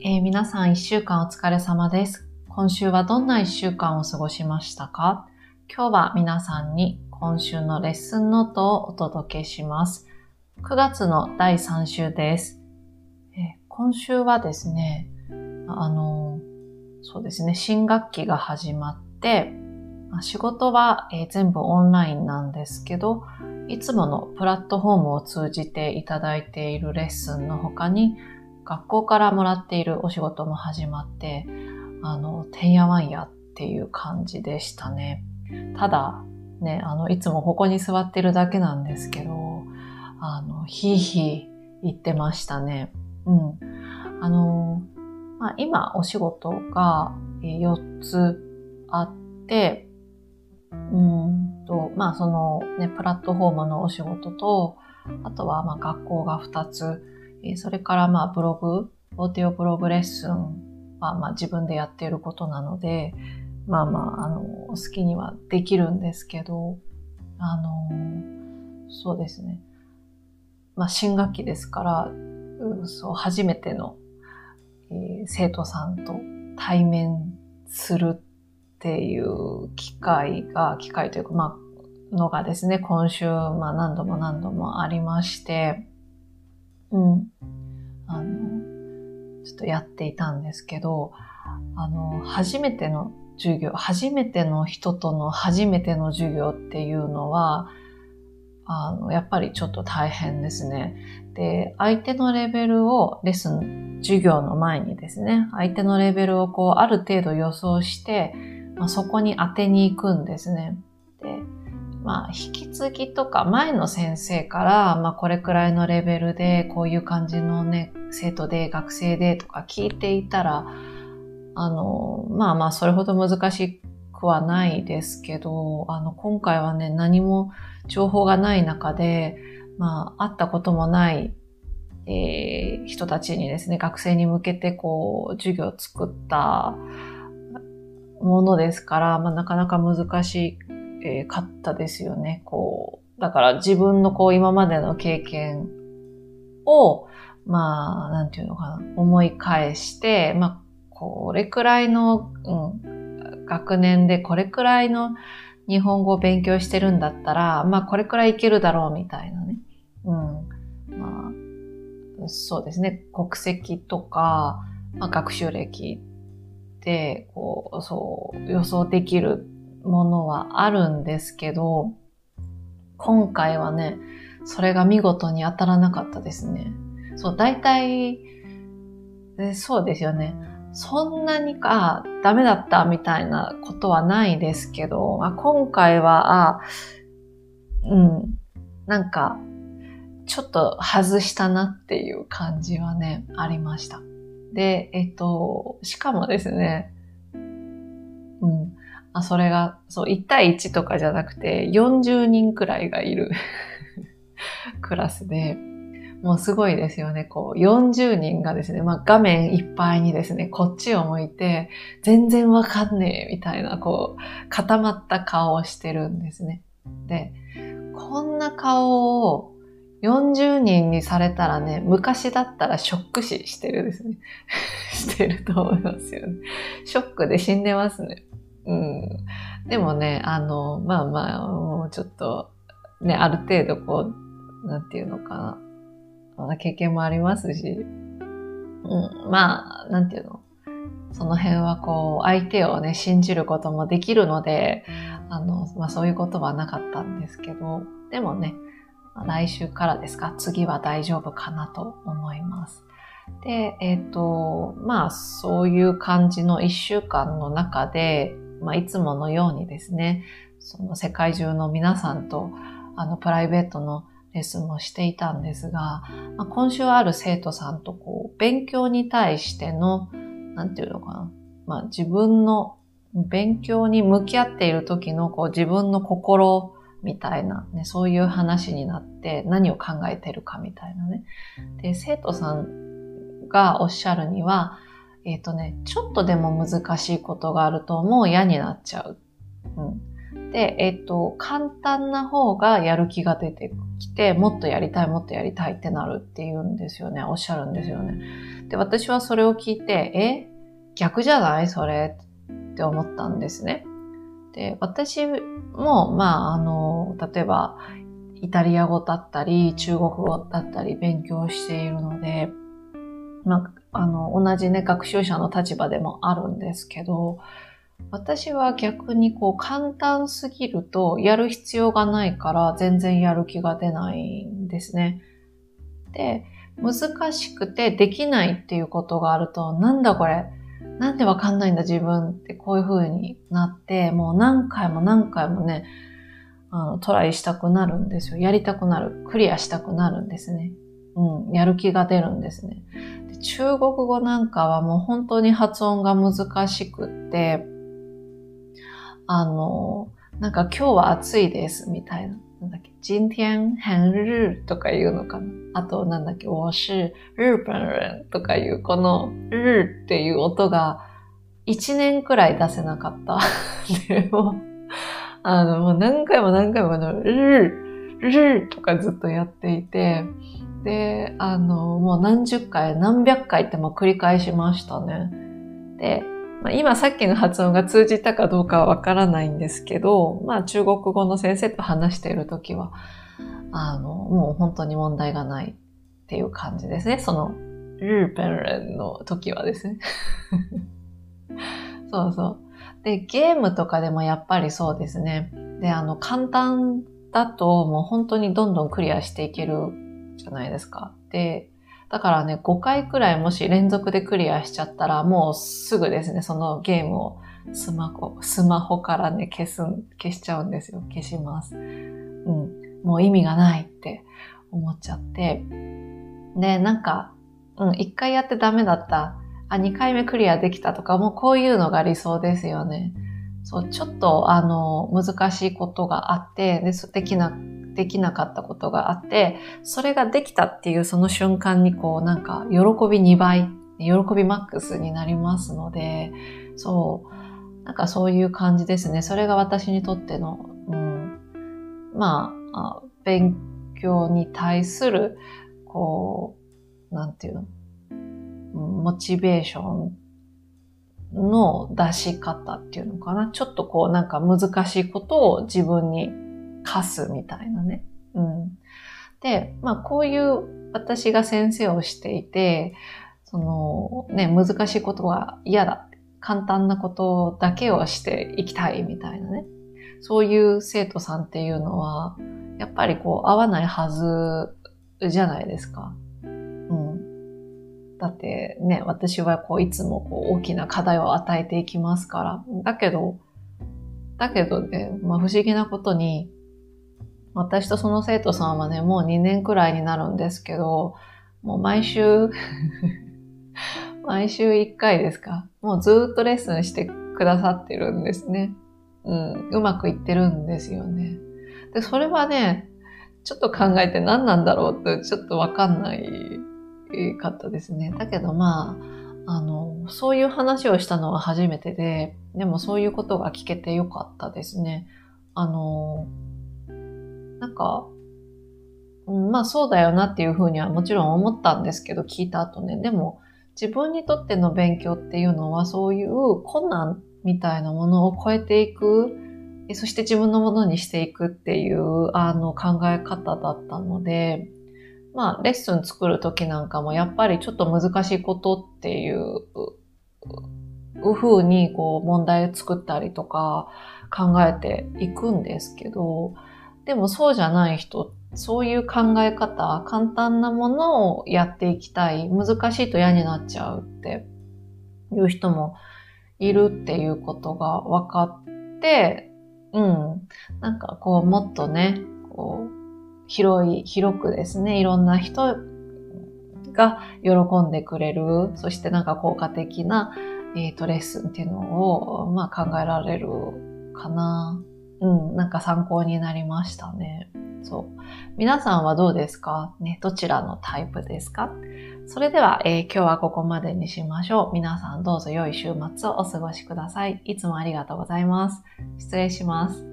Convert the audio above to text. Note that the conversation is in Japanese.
えー、皆さん一週間お疲れ様です。今週はどんな一週間を過ごしましたか？今日は皆さんに今週のレッスンノートをお届けします。9月の第3週です。えー、今週はですね、あの、そうですね、新学期が始まって、仕事は、えー、全部オンラインなんですけど、いつものプラットフォームを通じていただいているレッスンの他に、学校からもらっているお仕事も始まって、あの、てんやわんやっていう感じでしたね。ただ、ね、あの、いつもここに座ってるだけなんですけど、あの、ひいひい言ってましたね。うん。あの、まあ、今お仕事が4つあって、うんと、まあそのね、プラットフォームのお仕事と、あとはまあ学校が2つ、それからまあブログ、オーディオブログレッスンはまあ自分でやっていることなので、まあまあ、あの、好きにはできるんですけど、あの、そうですね。まあ新学期ですから、うんそう、初めての、えー、生徒さんと対面するっていう機会が、機会というか、まあ、のがですね、今週、まあ何度も何度もありまして、うん。あの、ちょっとやっていたんですけど、あの、初めての授業、初めての人との初めての授業っていうのは、あの、やっぱりちょっと大変ですね。で、相手のレベルをレッスン、授業の前にですね、相手のレベルをこう、ある程度予想して、まあ、そこに当てに行くんですね。で、まあ、引き継ぎとか前の先生から、まあ、これくらいのレベルで、こういう感じのね、生徒で、学生でとか聞いていたら、あの、まあまあ、それほど難しくはないですけど、あの、今回はね、何も情報がない中で、まあ、会ったこともない、えー、人たちにですね、学生に向けてこう、授業を作ったものですから、まあ、なかなか難しえー、かったですよね。こう、だから自分のこう今までの経験を、まあ、なんていうのかな、思い返して、まあ、これくらいの、うん、学年でこれくらいの日本語を勉強してるんだったら、まあ、これくらいいけるだろうみたいなね。うん。まあ、そうですね。国籍とか、まあ、学習歴で、こう、そう、予想できるものはあるんですけど、今回はね、それが見事に当たらなかったですね。そう、大体、そうですよね。そんなにか、ダメだったみたいなことはないですけど、あ、今回は、あ、うん、なんか、ちょっと外したなっていう感じはね、ありました。で、えっと、しかもですね、あ、それが、そう、1対1とかじゃなくて、40人くらいがいる クラスで、もうすごいですよね。こう、40人がですね、まあ画面いっぱいにですね、こっちを向いて、全然わかんねえ、みたいな、こう、固まった顔をしてるんですね。で、こんな顔を40人にされたらね、昔だったらショック死してるですね。してると思いますよね。ショックで死んでますね。うん。でもね、あの、まあまあ、もうちょっと、ね、ある程度こう、なんていうのかな。経験もありますし、うん、まあ、なんていうの。その辺はこう、相手をね、信じることもできるので、あの、まあそういうことはなかったんですけど、でもね、来週からですか、次は大丈夫かなと思います。で、えっ、ー、と、まあそういう感じの一週間の中で、まあ、いつものようにですね、その世界中の皆さんと、あの、プライベートのレッスンもしていたんですが、まあ、今週ある生徒さんとこう、勉強に対しての、なんていうのかな、まあ、自分の勉強に向き合っている時のこう自分の心みたいな、ね、そういう話になって何を考えてるかみたいなね。で、生徒さんがおっしゃるには、えっ、ー、とね、ちょっとでも難しいことがあるともう嫌になっちゃう。うん。で、えっと、簡単な方がやる気が出てきて、もっとやりたい、もっとやりたいってなるって言うんですよね。おっしゃるんですよね。で、私はそれを聞いて、え？逆じゃない？それ？って思ったんですね。で、私も、まあ、あの、例えば、イタリア語だったり、中国語だったり勉強しているので、まあ、あの、同じね、学習者の立場でもあるんですけど、私は逆にこう簡単すぎるとやる必要がないから全然やる気が出ないんですね。で、難しくてできないっていうことがあると、なんだこれ？なんでわかんないんだ自分ってこういう風になって、もう何回も何回もね、あの、トライしたくなるんですよ。やりたくなる。クリアしたくなるんですね。うん、やる気が出るんですね。で中国語なんかはもう本当に発音が難しくって、あの、なんか今日は暑いですみたいな。なんだっけ、今天很日とか言うのかな？あと、なんだっけ、我是日本人とかいう、この日っていう音が1年くらい出せなかった。でも、あの、もう何回も何回もこの日、日とかずっとやっていて、で、あの、もう何十回、何百回っても繰り返しましたね。で、まあ、今さっきの発音が通じたかどうかはわからないんですけど、まあ中国語の先生と話しているときは、あの、もう本当に問題がないっていう感じですね。その、日本人の時はですね。そうそう。で、ゲームとかでもやっぱりそうですね。で、あの、簡単だともう本当にどんどんクリアしていけるじゃないですか。で、だからね、5回くらいもし連続でクリアしちゃったら、もうすぐですね、そのゲームをスマホ、スマホからね、消す、消しちゃうんですよ。消します。うん。もう意味がないって思っちゃって。で、なんか、うん、1回やってダメだった。あ、2回目クリアできたとか、もうこういうのが理想ですよね。そう、ちょっと、あの、難しいことがあって、で、できなできなかったことがあって、それができたっていうその瞬間にこうなんか喜び2倍、喜びマックスになりますので、そう、なんかそういう感じですね。それが私にとっての、うん、まあ、勉強に対する、こう、なんていうの、モチベーションの出し方っていうのかな？ちょっとこうなんか難しいことを自分に課すみたいなね。うん。で、まあこういう私が先生をしていて、そのね、難しいことは嫌だ。簡単なことだけをしていきたいみたいなね。そういう生徒さんっていうのは、やっぱりこう合わないはずじゃないですか。うん。だってね、私はこういつもこう大きな課題を与えていきますから。だけど、だけどね、まあ不思議なことに、私とその生徒さんはね、もう2年くらいになるんですけど、もう毎週 毎週1回ですか？もうずっとレッスンしてくださってるんですね。うん、うまくいってるんですよね。で、それはね、ちょっと考えて何なんだろうってちょっとわかんないかったですね。だけどまあ、あの、そういう話をしたのは初めてで、でもそういうことが聞けてよかったですね。あの、なんか、うん、まあそうだよなっていうふうにはもちろん思ったんですけど、聞いた後ね。でも、自分にとっての勉強っていうのはそういう困難みたいなものを超えていく、そして自分のものにしていくっていうあの考え方だったので、まあレッスン作るときなんかもやっぱりちょっと難しいことっていうふうにこう問題作ったりとか考えていくんですけど、でもそうじゃない人、そういう考え方、簡単なものをやっていきたい、難しいと嫌になっちゃうっていう人もいるっていうことが分かって、うん。なんかこう、もっとね、こう、広い、広くですね、いろんな人が喜んでくれる、そしてなんか効果的な、えっ、ー、と、レッスンっていうのを、まあ考えられるかな。うん、なんか参考になりましたね。そう。皆さんはどうですか？ね、どちらのタイプですか？それでは、えー、今日はここまでにしましょう。皆さんどうぞ良い週末をお過ごしください。いつもありがとうございます。失礼します。